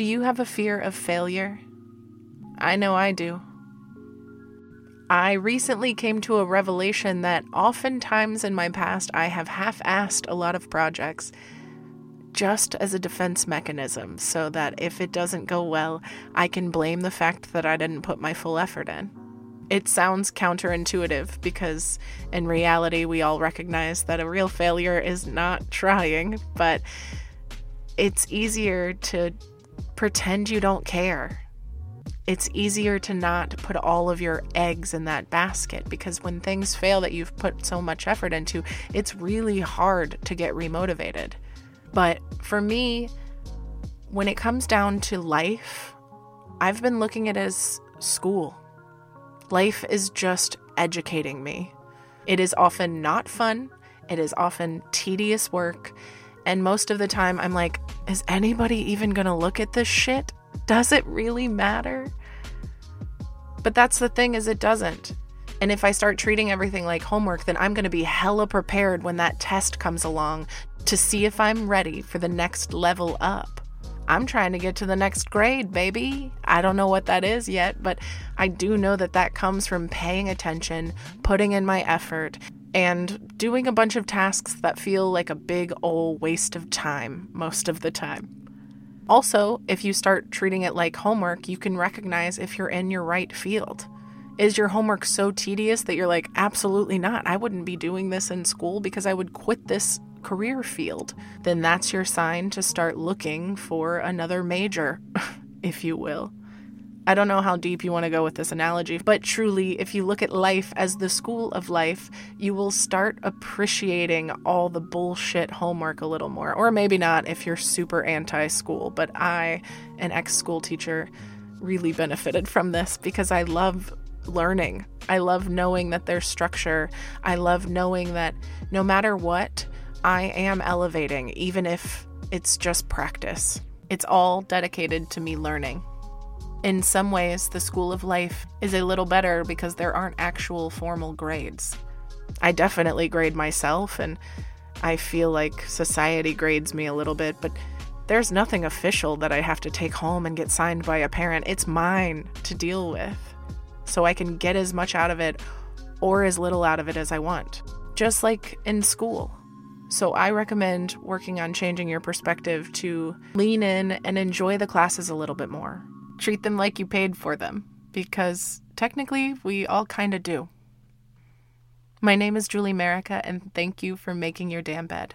Do you have a fear of failure? I know I do. I recently came to a revelation that oftentimes in my past I have half assed a lot of projects just as a defense mechanism so that if it doesn't go well, I can blame the fact that I didn't put my full effort in. It sounds counterintuitive because in reality, we all recognize that a real failure is not trying, but it's easier to pretend you don't care. It's easier to not put all of your eggs in that basket because when things fail that you've put so much effort into, it's really hard to get remotivated. But for me, when it comes down to life, I've been looking at it as school. Life is just educating me. It is often not fun, it is often tedious work, and most of the time, I'm like, is anybody even gonna look at this shit? Does it really matter? But that's the thing is it doesn't. And if I start treating everything like homework, then I'm going to be hella prepared when that test comes along to see if I'm ready for the next level up. I'm trying to get to the next grade, baby. I don't know what that is yet, but I do know that that comes from paying attention, putting in my effort, and doing a bunch of tasks that feel like a big old waste of time most of the time. Also, if you start treating it like homework, you can recognize if you're in your right field. Is your homework so tedious that you're like, absolutely not, I wouldn't be doing this in school because I would quit this career field? Then that's your sign to start looking for another major, if you will. I don't know how deep you want to go with this analogy, but truly, if you look at life as the school of life, you will start appreciating all the bullshit homework a little more. Or maybe not if you're super anti school, but I, an ex school teacher, really benefited from this because I love learning. I love knowing that there's structure. I love knowing that no matter what, I am elevating, even if it's just practice. It's all dedicated to me learning. In some ways, the school of life is a little better because there aren't actual formal grades. I definitely grade myself, and I feel like society grades me a little bit, but there's nothing official that I have to take home and get signed by a parent. It's mine to deal with. So I can get as much out of it or as little out of it as I want, just like in school. So I recommend working on changing your perspective to lean in and enjoy the classes a little bit more. Treat them like you paid for them, because technically we all kind of do. My name is Julie Merica, and thank you for making your damn bed.